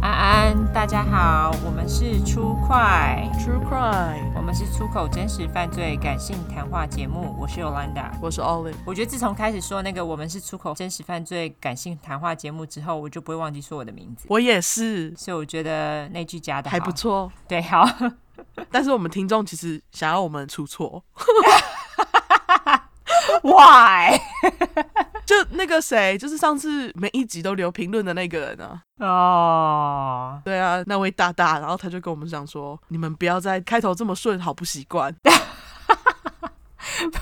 安，安安，大家好，我们是出快 True Crime，我们是出口真实犯罪感性谈话节目。我是 Yolanda，我是 Olive。我觉得自从开始说那个我们是出口真实犯罪感性谈话节目之后，我就不会忘记说我的名字。我也是，所以我觉得那句加的还不错。对，好。但是我们听众其实想要我们出错。Why？就那个谁，就是上次每一集都留评论的那个人啊。哦，oh. 对啊，那位大大，然后他就跟我们讲说：“你们不要再开头这么顺，好不习惯。”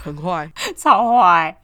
很坏，超坏。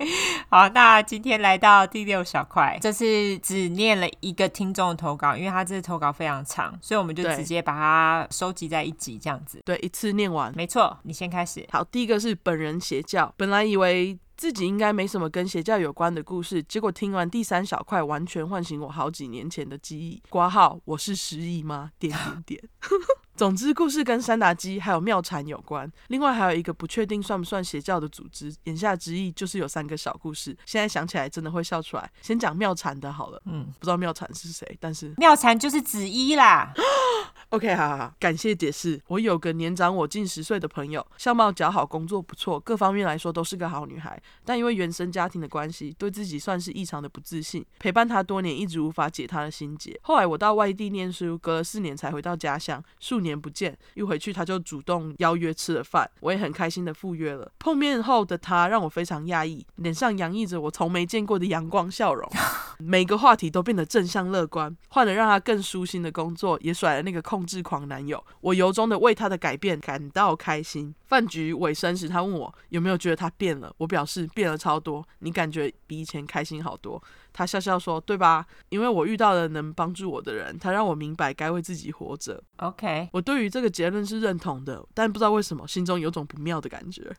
好，那今天来到第六小块，这次只念了一个听众的投稿，因为他这次投稿非常长，所以我们就直接把它收集在一集这样子。对，一次念完。没错，你先开始。好，第一个是本人邪教，本来以为自己应该没什么跟邪教有关的故事，结果听完第三小块，完全唤醒我好几年前的记忆。挂号，我是失忆吗？点点点。总之，故事跟山达基还有妙禅有关。另外还有一个不确定算不算邪教的组织。言下之意就是有三个小故事。现在想起来真的会笑出来。先讲妙禅的好了。嗯，不知道妙禅是谁，但是妙禅就是子衣啦。OK，好好好，感谢解释。我有个年长我近十岁的朋友，相貌姣好，工作不错，各方面来说都是个好女孩。但因为原生家庭的关系，对自己算是异常的不自信。陪伴她多年，一直无法解她的心结。后来我到外地念书，隔了四年才回到家乡。数年不见，一回去他就主动邀约吃了饭，我也很开心的赴约了。碰面后的他让我非常讶异，脸上洋溢着我从没见过的阳光笑容，每个话题都变得正向乐观。换了让他更舒心的工作，也甩了那个控制狂男友。我由衷的为他的改变感到开心。饭局尾声时，他问我有没有觉得他变了，我表示变了超多，你感觉比以前开心好多。他笑笑说：“对吧？因为我遇到了能帮助我的人，他让我明白该为自己活着。” OK，我对于这个结论是认同的，但不知道为什么心中有种不妙的感觉。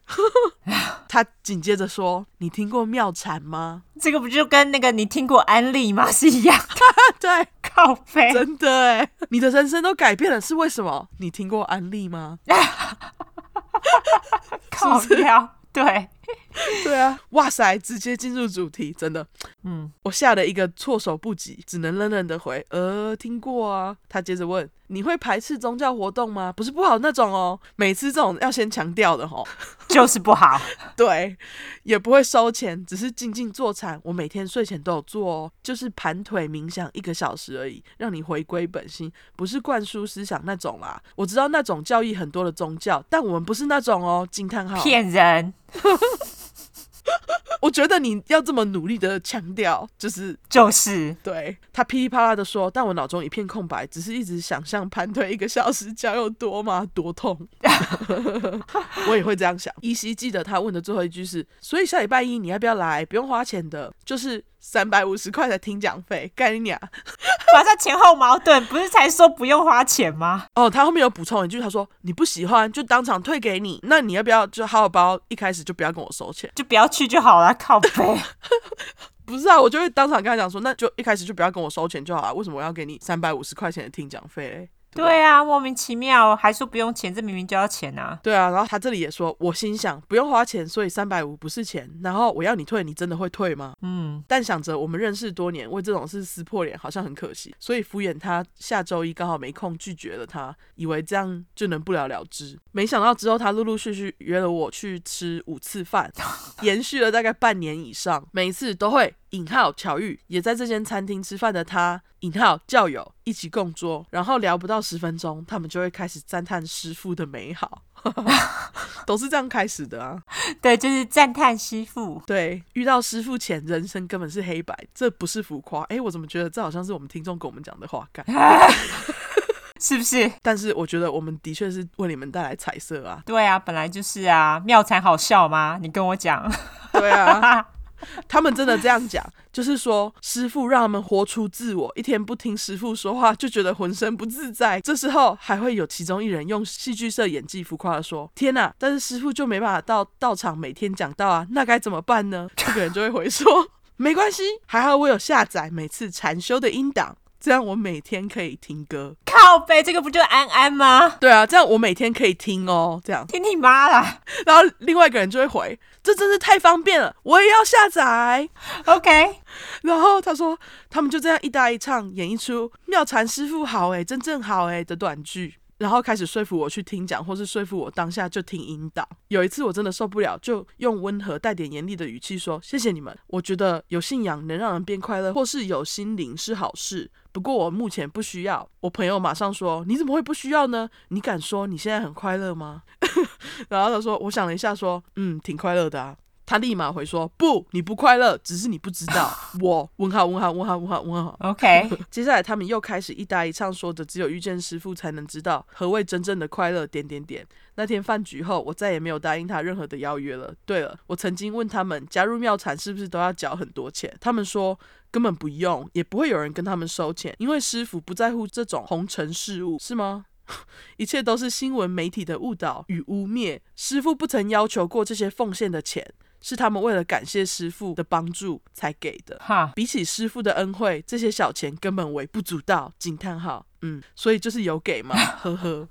他紧接着说：“你听过妙禅吗？这个不就跟那个你听过安利吗是一样的？对，靠北，真的哎，你的人生都改变了，是为什么？你听过安利吗？靠腰，对。” 对啊，哇塞，直接进入主题，真的，嗯，我吓得一个措手不及，只能冷冷的回，呃，听过啊。他接着问，你会排斥宗教活动吗？不是不好那种哦，每次这种要先强调的哦，就是不好。对，也不会收钱，只是静静坐禅。我每天睡前都有做哦，就是盘腿冥想一个小时而已，让你回归本心，不是灌输思想那种啦。我知道那种教义很多的宗教，但我们不是那种哦。惊叹号，骗人。我觉得你要这么努力的强调，就是就是对他噼里啪啦的说，但我脑中一片空白，只是一直想象盘腿一个小时脚有多吗？多痛？我也会这样想。依稀记得他问的最后一句是：所以下礼拜一你要不要来？不用花钱的，就是。三百五十块的听讲费，干你娘！马上前后矛盾，不是才说不用花钱吗？哦，他后面有补充一句，他说你不喜欢就当场退给你，那你要不要就好好包？一开始就不要跟我收钱，就不要去就好了，靠背。不是啊，我就会当场跟他讲说，那就一开始就不要跟我收钱就好了，为什么我要给你三百五十块钱的听讲费嘞？对啊，莫名其妙，还说不用钱，这明明就要钱啊！对啊，然后他这里也说，我心想不用花钱，所以三百五不是钱。然后我要你退，你真的会退吗？嗯，但想着我们认识多年，为这种事撕破脸好像很可惜，所以敷衍他。下周一刚好没空，拒绝了他，以为这样就能不了了之。没想到之后他陆陆续续约了我去吃五次饭，延续了大概半年以上，每一次都会。引号巧遇，也在这间餐厅吃饭的他，引号教友一起共桌，然后聊不到十分钟，他们就会开始赞叹师傅的美好，都是这样开始的啊。对，就是赞叹师傅。对，遇到师傅前，人生根本是黑白，这不是浮夸。哎，我怎么觉得这好像是我们听众跟我们讲的话？干，是不是？但是我觉得我们的确是为你们带来彩色啊。对啊，本来就是啊。妙才好笑吗？你跟我讲。对啊。他们真的这样讲，就是说师傅让他们活出自我，一天不听师傅说话就觉得浑身不自在。这时候还会有其中一人用戏剧社演技浮夸的说：“天哪！但是师傅就没办法到道场每天讲道啊，那该怎么办呢？”这个人就会回说：“ 没关系，还好我有下载每次禅修的音档。”这样我每天可以听歌。靠背，这个不就安安吗？对啊，这样我每天可以听哦，这样听你妈啦。然后另外一个人就会回，这真是太方便了，我也要下载。OK。然后他说，他们就这样一搭一唱，演一出妙禅师傅好哎，真正好哎的短剧。然后开始说服我去听讲，或是说服我当下就听引导。有一次我真的受不了，就用温和带点严厉的语气说：“谢谢你们，我觉得有信仰能让人变快乐，或是有心灵是好事。不过我目前不需要。”我朋友马上说：“你怎么会不需要呢？你敢说你现在很快乐吗？” 然后他说：“我想了一下，说，嗯，挺快乐的啊。”他立马回说：“不，你不快乐，只是你不知道。”我问号问号问号问号问号。OK，接下来他们又开始一搭一唱，说着只有遇见师傅才能知道何谓真正的快乐。点点点。那天饭局后，我再也没有答应他任何的邀约了。对了，我曾经问他们加入妙产是不是都要缴很多钱？他们说根本不用，也不会有人跟他们收钱，因为师傅不在乎这种红尘事物，是吗？一切都是新闻媒体的误导与污蔑。师傅不曾要求过这些奉献的钱。是他们为了感谢师傅的帮助才给的。哈，比起师傅的恩惠，这些小钱根本微不足道。惊叹号，嗯，所以就是有给嘛，呵呵。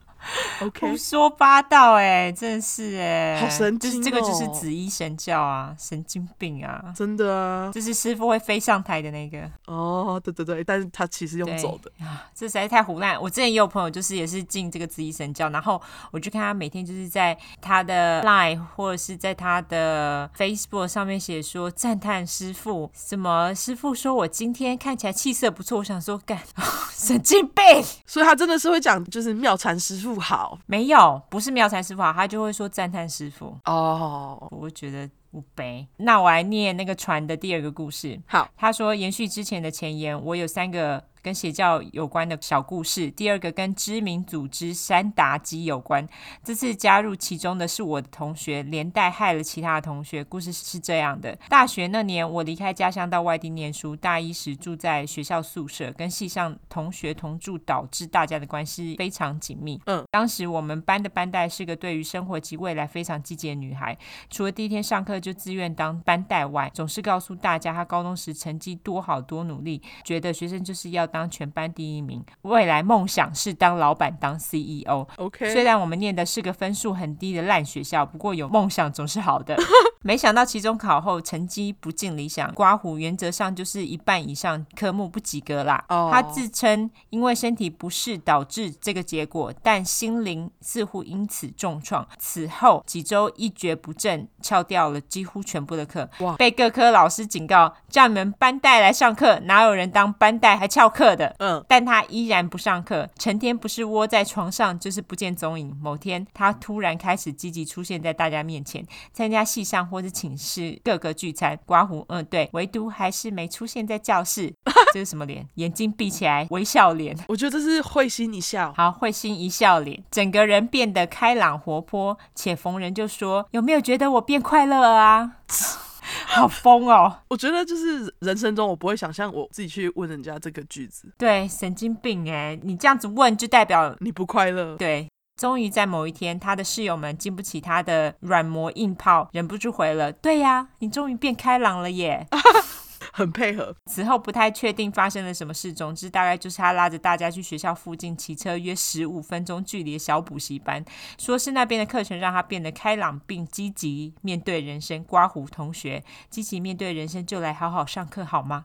OK，胡说八道哎，真的是哎，好神经哦！这个就是紫衣神教啊，神经病啊，真的啊，就是师傅会飞上台的那个哦，对对对，但是他其实用走的啊，这实在太胡乱。我之前也有朋友，就是也是进这个紫衣神教，然后我就看他每天就是在他的 Line 或者是在他的 Facebook 上面写说赞叹师傅，什么师傅说我今天看起来气色不错，我想说干 神经病，所以他真的是会讲就是妙禅师父。不好，没有，不是妙才师傅好，他就会说赞叹师傅哦，oh. 我会觉得不悲。那我来念那个船的第二个故事。好，他说延续之前的前言，我有三个。跟邪教有关的小故事。第二个跟知名组织三达基有关。这次加入其中的是我的同学，连带害了其他的同学。故事是这样的：大学那年，我离开家乡到外地念书。大一时住在学校宿舍，跟系上同学同住，导致大家的关系非常紧密。嗯，当时我们班的班代是个对于生活及未来非常积极的女孩。除了第一天上课就自愿当班代外，总是告诉大家她高中时成绩多好多努力，觉得学生就是要。当全班第一名，未来梦想是当老板、当 CEO。OK，虽然我们念的是个分数很低的烂学校，不过有梦想总是好的。没想到期中考后成绩不尽理想，刮胡原则上就是一半以上科目不及格啦。Oh. 他自称因为身体不适导致这个结果，但心灵似乎因此重创。此后几周一蹶不振，翘掉了几乎全部的课，wow. 被各科老师警告，叫你们班带来上课，哪有人当班带还翘课？的，嗯，但他依然不上课，成天不是窝在床上，就是不见踪影。某天，他突然开始积极出现在大家面前，参加系上或是寝室各个聚餐。刮胡，嗯，对，唯独还是没出现在教室。这是什么脸？眼睛闭起来，微笑脸。我觉得这是会心一笑。好，会心一笑脸，整个人变得开朗活泼，且逢人就说：“有没有觉得我变快乐啊？” 好疯哦！我觉得就是人生中，我不会想象我自己去问人家这个句子。对，神经病哎！你这样子问，就代表你不快乐。对，终于在某一天，他的室友们经不起他的软磨硬泡，忍不住回了：“对呀，你终于变开朗了耶！” 很配合。此后不太确定发生了什么事，总之大概就是他拉着大家去学校附近骑车约十五分钟距离的小补习班，说是那边的课程让他变得开朗并积极面对人生。刮胡同学，积极面对人生就来好好上课好吗？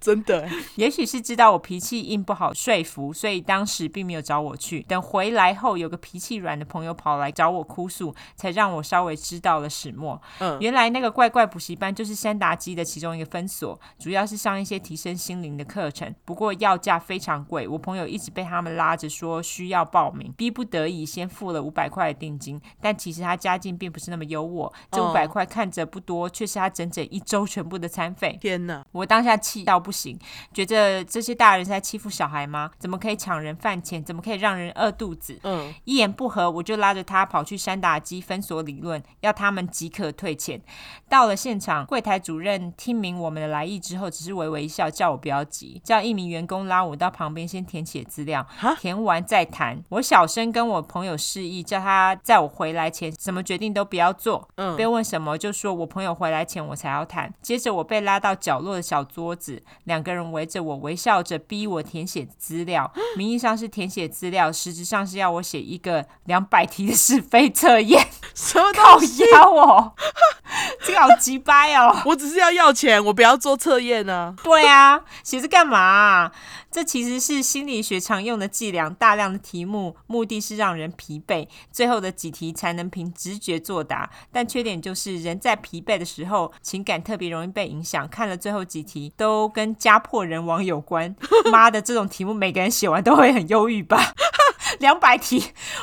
真的，也许是知道我脾气硬不好说服，所以当时并没有找我去。等回来后，有个脾气软的朋友跑来找我哭诉，才让我稍微知道了始末。嗯，原来那个怪怪补习班就是山达基的其中一个分所，主要是上一些提升心灵的课程，不过要价非常贵。我朋友一直被他们拉着说需要报名，逼不得已先付了五百块的定金。但其实他家境并不是那么优渥，这五百块看着不多，却是他整整一周全部的餐费。天哪！我当下气到不行，觉得这些大人是在欺负小孩吗？怎么可以抢人饭钱？怎么可以让人饿肚子？嗯，一言不合我就拉着他跑去山达基分所理论，要他们即刻退钱。到了现场，柜台主任听明我们的来意之后，只是微微一笑，叫我不要急，叫一名员工拉我到旁边先填写资料，填完再谈。我小声跟我朋友示意，叫他在我回来前什么决定都不要做。嗯，被问什么就说我朋友回来前我才要谈。接着我被拉到角落的小桌子。两个人围着我微笑着逼我填写资料，名义上是填写资料，实质上是要我写一个两百题的是非测验。什么东西？靠腰哦，这个好鸡掰哦！我只是要要钱，我不要做测验呢。对啊，写这干嘛啊？这其实是心理学常用的伎俩，大量的题目，目的是让人疲惫，最后的几题才能凭直觉作答。但缺点就是人在疲惫的时候，情感特别容易被影响。看了最后几题，都跟家破人亡有关。妈的，这种题目每个人写完都会很忧郁吧？两百题，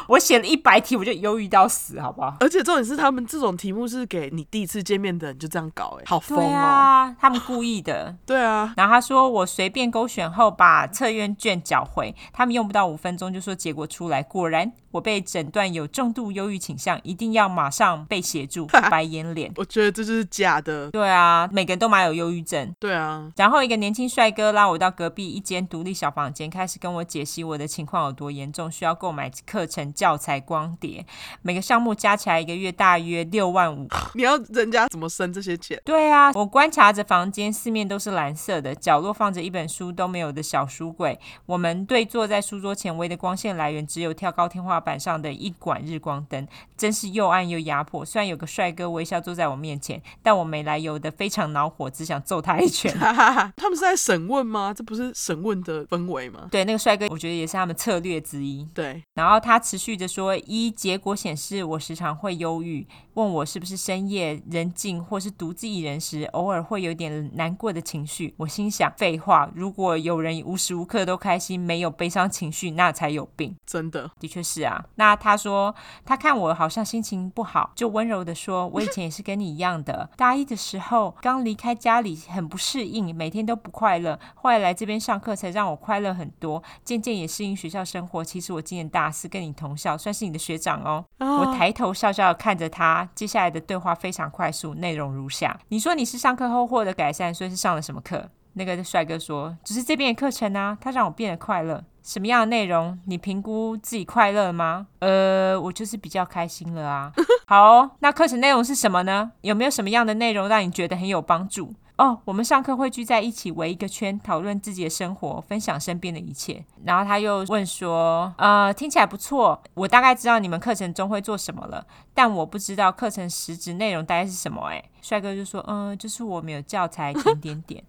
我写了一百题，我就忧郁到死，好不好？而且重点是，他们这种题目是给你第一次见面的人就这样搞，哎，好疯啊，他们故意的。对啊。然后他说，我随便勾选后把测验卷缴回，他们用不到五分钟就说结果出来，果然。我被诊断有重度忧郁倾向，一定要马上被协助。白眼脸，我觉得这就是假的。对啊，每个人都蛮有忧郁症。对啊。然后一个年轻帅哥拉我到隔壁一间独立小房间，开始跟我解析我的情况有多严重，需要购买课程、教材、光碟，每个项目加起来一个月大约六万五。你要人家怎么生这些钱？对啊，我观察着房间，四面都是蓝色的，角落放着一本书都没有的小书柜。我们对坐在书桌前，唯一的光线来源只有跳高天花板上的一管日光灯，真是又暗又压迫。虽然有个帅哥微笑坐在我面前，但我没来由的非常恼火，只想揍他一拳。他们是在审问吗？这不是审问的氛围吗？对，那个帅哥，我觉得也是他们策略之一。对，然后他持续着说：一结果显示，我时常会忧郁。问我是不是深夜人静或是独自一人时，偶尔会有点难过的情绪。我心想：废话，如果有人无时无刻都开心，没有悲伤情绪，那才有病。真的，的确是啊。那他说，他看我好像心情不好，就温柔的说：“我以前也是跟你一样的，大一的时候刚离开家里，很不适应，每天都不快乐。后来来这边上课，才让我快乐很多，渐渐也适应学校生活。其实我今年大四，跟你同校，算是你的学长哦。”我抬头笑笑看着他。接下来的对话非常快速，内容如下：你说你是上课后获得改善，所以是上了什么课？那个帅哥说：只是这边的课程啊，它让我变得快乐。什么样的内容？你评估自己快乐吗？呃，我就是比较开心了啊。好哦，那课程内容是什么呢？有没有什么样的内容让你觉得很有帮助？哦，我们上课会聚在一起围一个圈，讨论自己的生活，分享身边的一切。然后他又问说：“呃，听起来不错，我大概知道你们课程中会做什么了，但我不知道课程实质内容大概是什么。”哎，帅哥就说：“嗯、就是我们有教材，点点点。”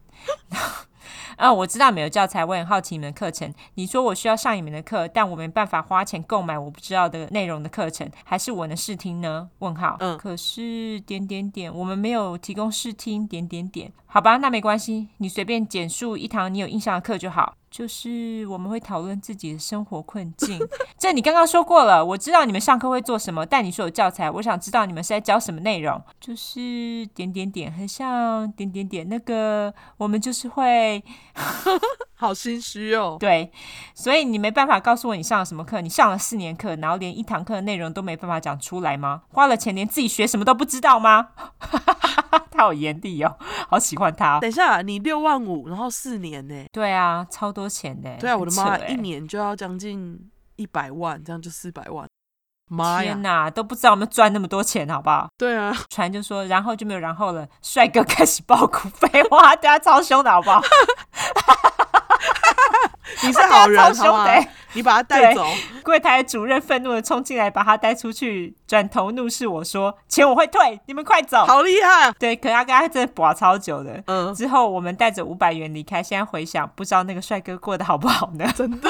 啊、哦，我知道没有教材，我很好奇你们的课程。你说我需要上你们的课，但我没办法花钱购买我不知道的内容的课程，还是我能试听呢？问号。嗯，可是点点点，我们没有提供试听，点点点。好吧，那没关系，你随便简述一堂你有印象的课就好。就是我们会讨论自己的生活困境，这你刚刚说过了。我知道你们上课会做什么，但你说有教材，我想知道你们是在教什么内容。就是点点点，很像点点点那个，我们就是会，好心虚哦。对，所以你没办法告诉我你上了什么课，你上了四年课，然后连一堂课的内容都没办法讲出来吗？花了钱连自己学什么都不知道吗？他好严厉哦，好喜欢他哦。等一下，你六万五，然后四年呢？对啊，超多钱的。对啊，我的妈，一年就要将近一百万，这样就四百万。天哪，都不知道我们赚那么多钱，好不好？对啊。船就说，然后就没有然后了。帅哥开始爆哭，废话，对他超凶的，好不好？你是好人，好吗？你把他带走。柜台主任愤怒的冲进来，把他带出去，转头怒视我说：“钱我会退，你们快走。”好厉害！对，可他跟他真的耍超久的。嗯。之后我们带着五百元离开。现在回想，不知道那个帅哥过得好不好呢？真的，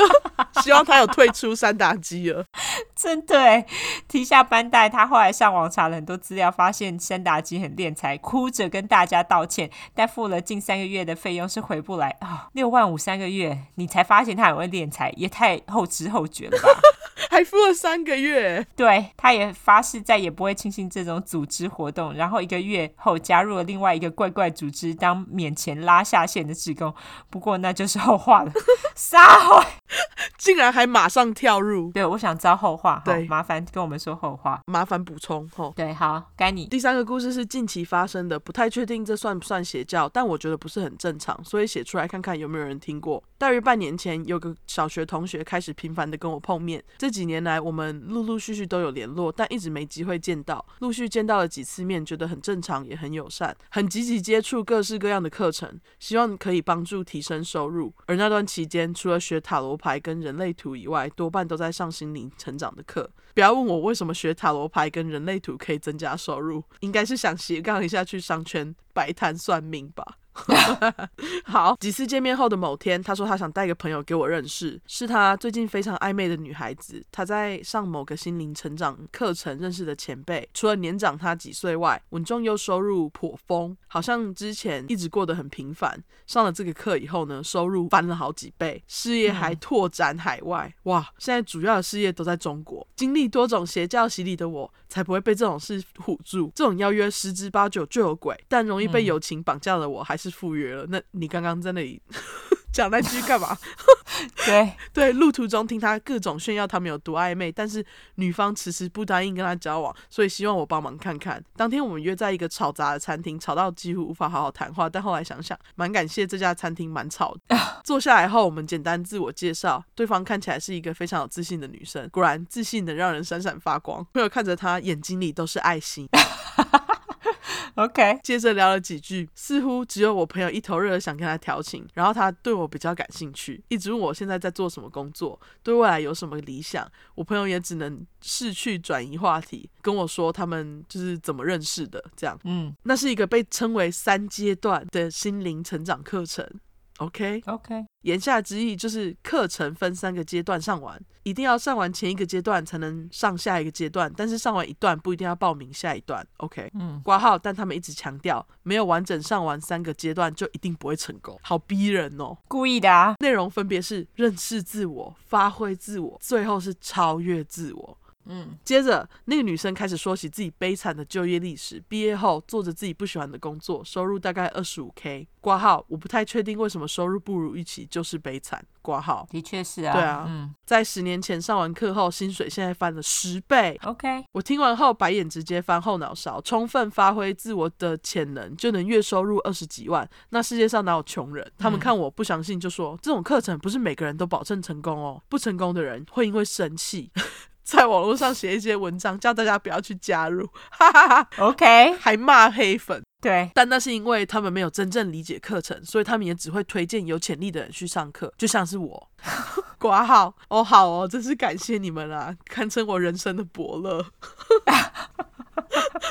希望他有退出三打机了。真的，提下班带他，后来上网查了很多资料，发现三打机很敛财，哭着跟大家道歉，但付了近三个月的费用是回不来啊，哦，六万五三个月，你才发现他很会敛财，也太后知后觉了吧？还敷了三个月，对，他也发誓再也不会轻信这种组织活动，然后一个月后加入了另外一个怪怪组织，当免钱拉下线的职工。不过那就是后话了，撒谎，竟然还马上跳入。对，我想知道后话，对，麻烦跟我们说后话，麻烦补充。吼，对，好，该你。第三个故事是近期发生的，不太确定这算不算邪教，但我觉得不是很正常，所以写出来看看有没有人听过。大约半年前，有个小学同学开始频繁的跟我碰面，这几年来，我们陆陆续续都有联络，但一直没机会见到。陆续见到了几次面，觉得很正常，也很友善，很积极接触各式各样的课程，希望可以帮助提升收入。而那段期间，除了学塔罗牌跟人类图以外，多半都在上心灵成长的课。不要问我为什么学塔罗牌跟人类图可以增加收入，应该是想斜杠一下去商圈摆摊算命吧。好，几次见面后的某天，他说他想带个朋友给我认识，是他最近非常暧昧的女孩子。他在上某个心灵成长课程认识的前辈，除了年长他几岁外，稳重又收入颇丰，好像之前一直过得很平凡。上了这个课以后呢，收入翻了好几倍，事业还拓展海外。哇，现在主要的事业都在中国。经历多种邪教洗礼的我，才不会被这种事唬住。这种邀约十之八九就有鬼，但容易被友情绑架的我，还是。是赴约了，那你刚刚在那里 讲那句干嘛？对 对，路途中听他各种炫耀他们有多暧昧，但是女方迟迟不答应跟他交往，所以希望我帮忙看看。当天我们约在一个吵杂的餐厅，吵到几乎无法好好谈话。但后来想想，蛮感谢这家餐厅蛮吵的。坐下来后，我们简单自我介绍，对方看起来是一个非常有自信的女生，果然自信的让人闪闪发光。朋友看着她，眼睛里都是爱心。OK，接着聊了几句，似乎只有我朋友一头热想跟他调情，然后他对我比较感兴趣，一直问我现在在做什么工作，对未来有什么理想。我朋友也只能是去转移话题，跟我说他们就是怎么认识的，这样。嗯，那是一个被称为三阶段的心灵成长课程。OK，OK，Okay? Okay. 言下之意就是课程分三个阶段上完，一定要上完前一个阶段才能上下一个阶段，但是上完一段不一定要报名下一段。OK，嗯，挂号，但他们一直强调没有完整上完三个阶段就一定不会成功，好逼人哦，故意的啊。内容分别是认识自我、发挥自我，最后是超越自我。嗯，接着那个女生开始说起自己悲惨的就业历史，毕业后做着自己不喜欢的工作，收入大概二十五 K。挂号，我不太确定为什么收入不如预期，就是悲惨。挂号，的确是啊，对啊，嗯，在十年前上完课后，薪水现在翻了十倍。OK，我听完后白眼直接翻后脑勺，充分发挥自我的潜能，就能月收入二十几万。那世界上哪有穷人？他们看我不相信，就说这种课程不是每个人都保证成功哦，不成功的人会因为生气。在网络上写一些文章，叫大家不要去加入，哈哈哈。OK，还骂黑粉，对，但那是因为他们没有真正理解课程，所以他们也只会推荐有潜力的人去上课，就像是我，挂号。哦，好哦，真是感谢你们啦，堪称我人生的伯乐。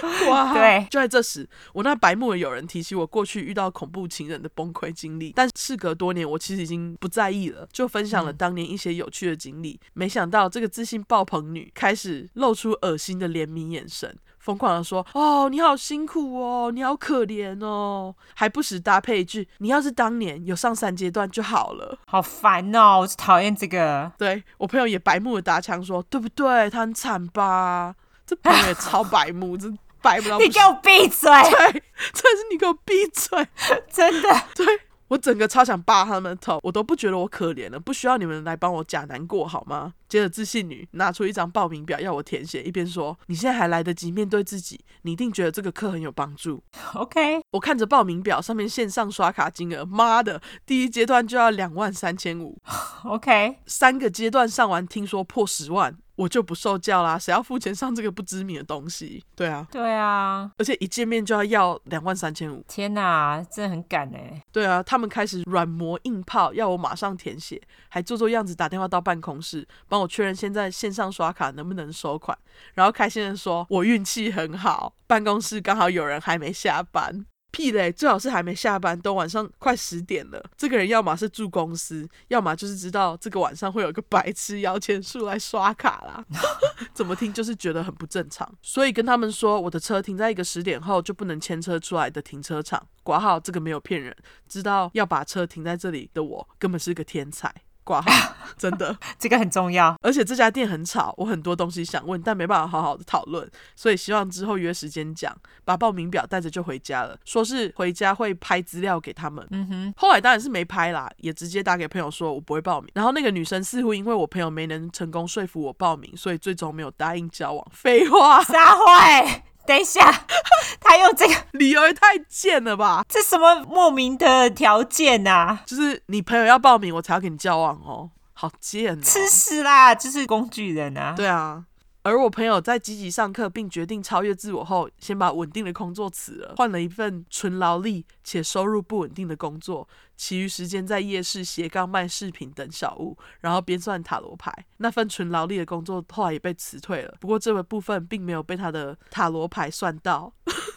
哇！对，就在这时，我那白目的友人提起我过去遇到恐怖情人的崩溃经历，但事隔多年，我其实已经不在意了，就分享了当年一些有趣的经历。嗯、没想到这个自信爆棚女开始露出恶心的怜悯眼神，疯狂的说：“哦，你好辛苦哦，你好可怜哦。”还不时搭配一句：“你要是当年有上三阶段就好了。”好烦哦，我讨厌这个。对，我朋友也白目的打枪说：“对不对？他很惨吧？”这朋友也超白目，这白不到。你给我闭嘴！对，真是你给我闭嘴！真的，对，我整个超想扒他们的头，我都不觉得我可怜了，不需要你们来帮我假难过好吗？接着自信女拿出一张报名表要我填写，一边说：“你现在还来得及面对自己，你一定觉得这个课很有帮助。” OK，我看着报名表上面线上刷卡金额，妈的，第一阶段就要两万三千五。OK，三个阶段上完，听说破十万。我就不受教啦，谁要付钱上这个不知名的东西？对啊，对啊，而且一见面就要要两万三千五，天哪，真的很赶哎。对啊，他们开始软磨硬泡，要我马上填写，还做做样子打电话到办公室帮我确认现在线上刷卡能不能收款，然后开心的说我运气很好，办公室刚好有人还没下班。屁嘞！最好是还没下班，都晚上快十点了。这个人要么是住公司，要么就是知道这个晚上会有个白痴摇钱树来刷卡啦。怎么听就是觉得很不正常，所以跟他们说我的车停在一个十点后就不能牵车出来的停车场。挂号，这个没有骗人，知道要把车停在这里的我根本是个天才。挂号，真的，这个很重要。而且这家店很吵，我很多东西想问，但没办法好好的讨论，所以希望之后约时间讲。把报名表带着就回家了，说是回家会拍资料给他们。嗯哼，后来当然是没拍啦，也直接打给朋友说我不会报名。然后那个女生似乎因为我朋友没能成功说服我报名，所以最终没有答应交往。废话，撒谎。等一下，他用这个 理由也太贱了吧？这什么莫名的条件啊？就是你朋友要报名，我才要跟你交往哦。好贱哦！吃屎啦，就是工具人啊。对啊。而我朋友在积极上课并决定超越自我后，先把稳定的工作辞了，换了一份纯劳力且收入不稳定的工作，其余时间在夜市斜杠卖饰品等小物，然后边算塔罗牌。那份纯劳力的工作后来也被辞退了，不过这个部分并没有被他的塔罗牌算到，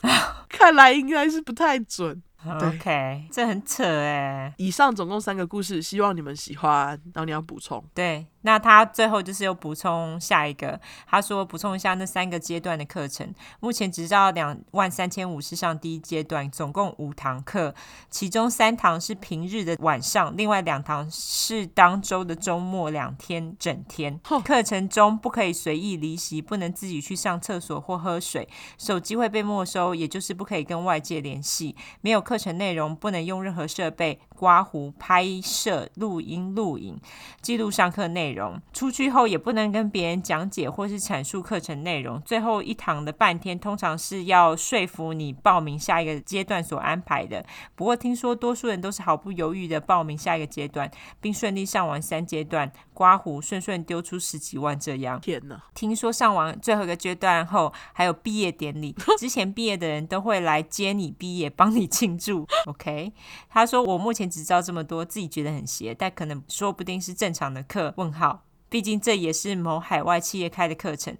看来应该是不太准。OK，这很扯哎。以上总共三个故事，希望你们喜欢。然后你要补充。对，那他最后就是又补充下一个，他说补充一下那三个阶段的课程，目前只知道两万三千五是上第一阶段，总共五堂课，其中三堂是平日的晚上，另外两堂是当周的周末两天整天。课程中不可以随意离席，不能自己去上厕所或喝水，手机会被没收，也就是不可以跟外界联系，没有。课程内容不能用任何设备刮胡、拍摄、录音、录影、记录上课内容。出去后也不能跟别人讲解或是阐述课程内容。最后一堂的半天，通常是要说服你报名下一个阶段所安排的。不过听说多数人都是毫不犹豫的报名下一个阶段，并顺利上完三阶段，刮胡顺顺丢出十几万这样。天哪！听说上完最后一个阶段后，还有毕业典礼，之前毕业的人都会来接你毕业，帮你庆。祝 OK，他说我目前只知道这么多，自己觉得很邪，但可能说不定是正常的课。问号，毕竟这也是某海外企业开的课程，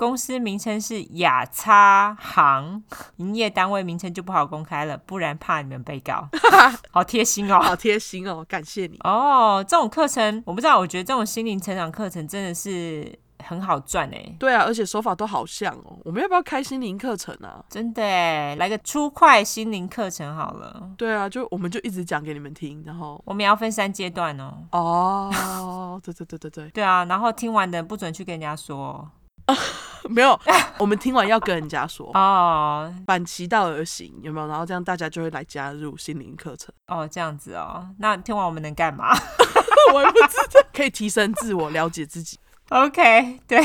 公司名称是雅差行，营业单位名称就不好公开了，不然怕你们被告。好贴心哦，好贴心哦，感谢你哦。这种课程我不知道，我觉得这种心灵成长课程真的是。很好赚哎，对啊，而且手法都好像哦。我们要不要开心灵课程啊？真的哎，来个初快心灵课程好了。对啊，就我们就一直讲给你们听，然后我们要分三阶段哦。哦，对对对对对，对啊，然后听完的不准去跟人家说。没有，我们听完要跟人家说哦，反其道而行，有没有？然后这样大家就会来加入心灵课程哦，这样子哦。那听完我们能干嘛？我也不知道，可以提升自我，了解自己。OK，对，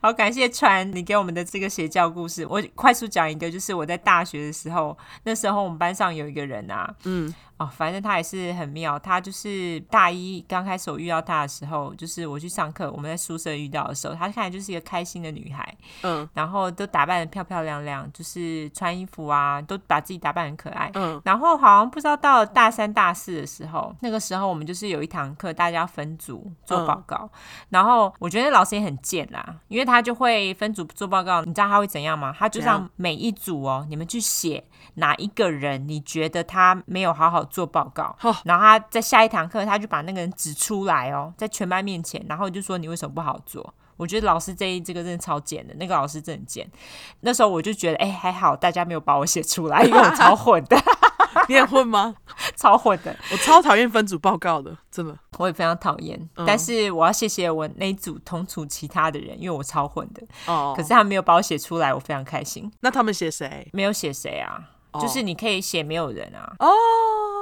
好，感谢传你给我们的这个邪教故事。我快速讲一个，就是我在大学的时候，那时候我们班上有一个人啊，嗯。哦，反正他也是很妙。他就是大一刚开始我遇到他的时候，就是我去上课，我们在宿舍遇到的时候，她看起来就是一个开心的女孩，嗯，然后都打扮得漂漂亮亮，就是穿衣服啊，都把自己打扮很可爱，嗯。然后好像不知道到了大三、大四的时候，那个时候我们就是有一堂课，大家分组做报告，嗯、然后我觉得老师也很贱啦，因为他就会分组做报告，你知道他会怎样吗？他就让每一组哦，你们去写哪一个人，你觉得他没有好好。做报告，然后他在下一堂课，他就把那个人指出来哦，在全班面前，然后就说你为什么不好做？我觉得老师这一这个真的超贱的，那个老师真的很贱。那时候我就觉得，哎，还好大家没有把我写出来，因为我 超混的。你也混吗？超混的，我超讨厌分组报告的，真的。我也非常讨厌，嗯、但是我要谢谢我那一组同组其他的人，因为我超混的。哦。可是他没有把我写出来，我非常开心。那他们写谁？没有写谁啊？哦、就是你可以写没有人啊。哦。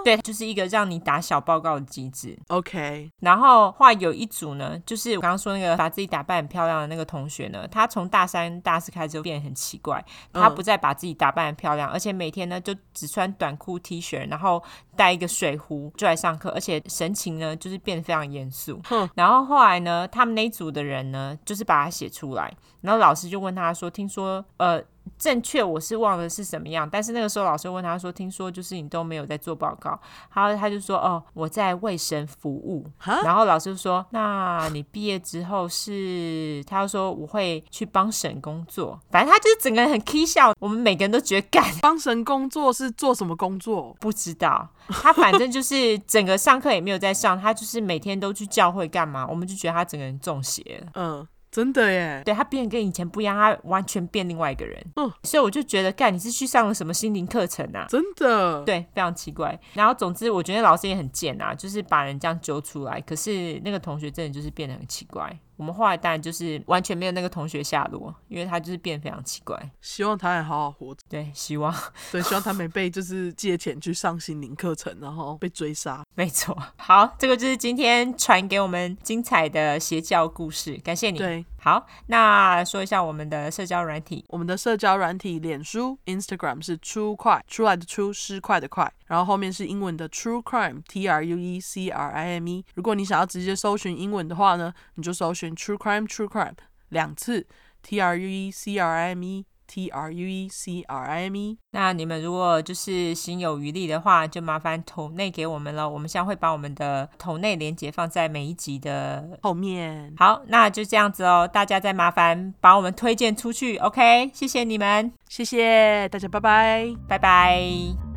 对，就是一个让你打小报告的机制。OK，然后后来有一组呢，就是我刚刚说那个把自己打扮很漂亮的那个同学呢，他从大三、大四开始就变得很奇怪，他不再把自己打扮很漂亮，嗯、而且每天呢就只穿短裤、T 恤，然后带一个水壶就来上课，而且神情呢就是变得非常严肃。哼然后后来呢，他们那一组的人呢，就是把他写出来，然后老师就问他说：“听说呃。”正确我是忘了是什么样，但是那个时候老师问他说：“听说就是你都没有在做报告。”然后他就说：“哦，我在为神服务。”然后老师说：“那你毕业之后是？”他就说：“我会去帮神工作。”反正他就是整个人很起笑，我们每个人都觉得干帮神工作是做什么工作？不知道。他反正就是整个上课也没有在上，他就是每天都去教会干嘛？我们就觉得他整个人中邪了。嗯。真的耶，对，他变跟以前不一样，他完全变另外一个人。嗯，所以我就觉得，干，你是去上了什么心灵课程啊？真的，对，非常奇怪。然后总之，我觉得老师也很贱啊，就是把人这样揪出来。可是那个同学真的就是变得很奇怪。我们后来当然就是完全没有那个同学下落，因为他就是变得非常奇怪。希望他还好好活着。对，希望。对，希望他没被就是借钱去上心灵课程，然后被追杀。没错。好，这个就是今天传给我们精彩的邪教故事，感谢你。对。好，那说一下我们的社交软体。我们的社交软体，脸书、Instagram 是 True 快，出来的出，失快的快，然后后面是英文的 True Crime，T R U E C R I M E。如果你想要直接搜寻英文的话呢，你就搜寻 True Crime True Crime 两次，T R U E C R I M E。T R U E C R I M E。那你们如果就是心有余力的话，就麻烦投内给我们了。我们现在会把我们的投内连结放在每一集的后面。好，那就这样子哦。大家再麻烦把我们推荐出去，OK？谢谢你们，谢谢大家，拜拜，拜拜。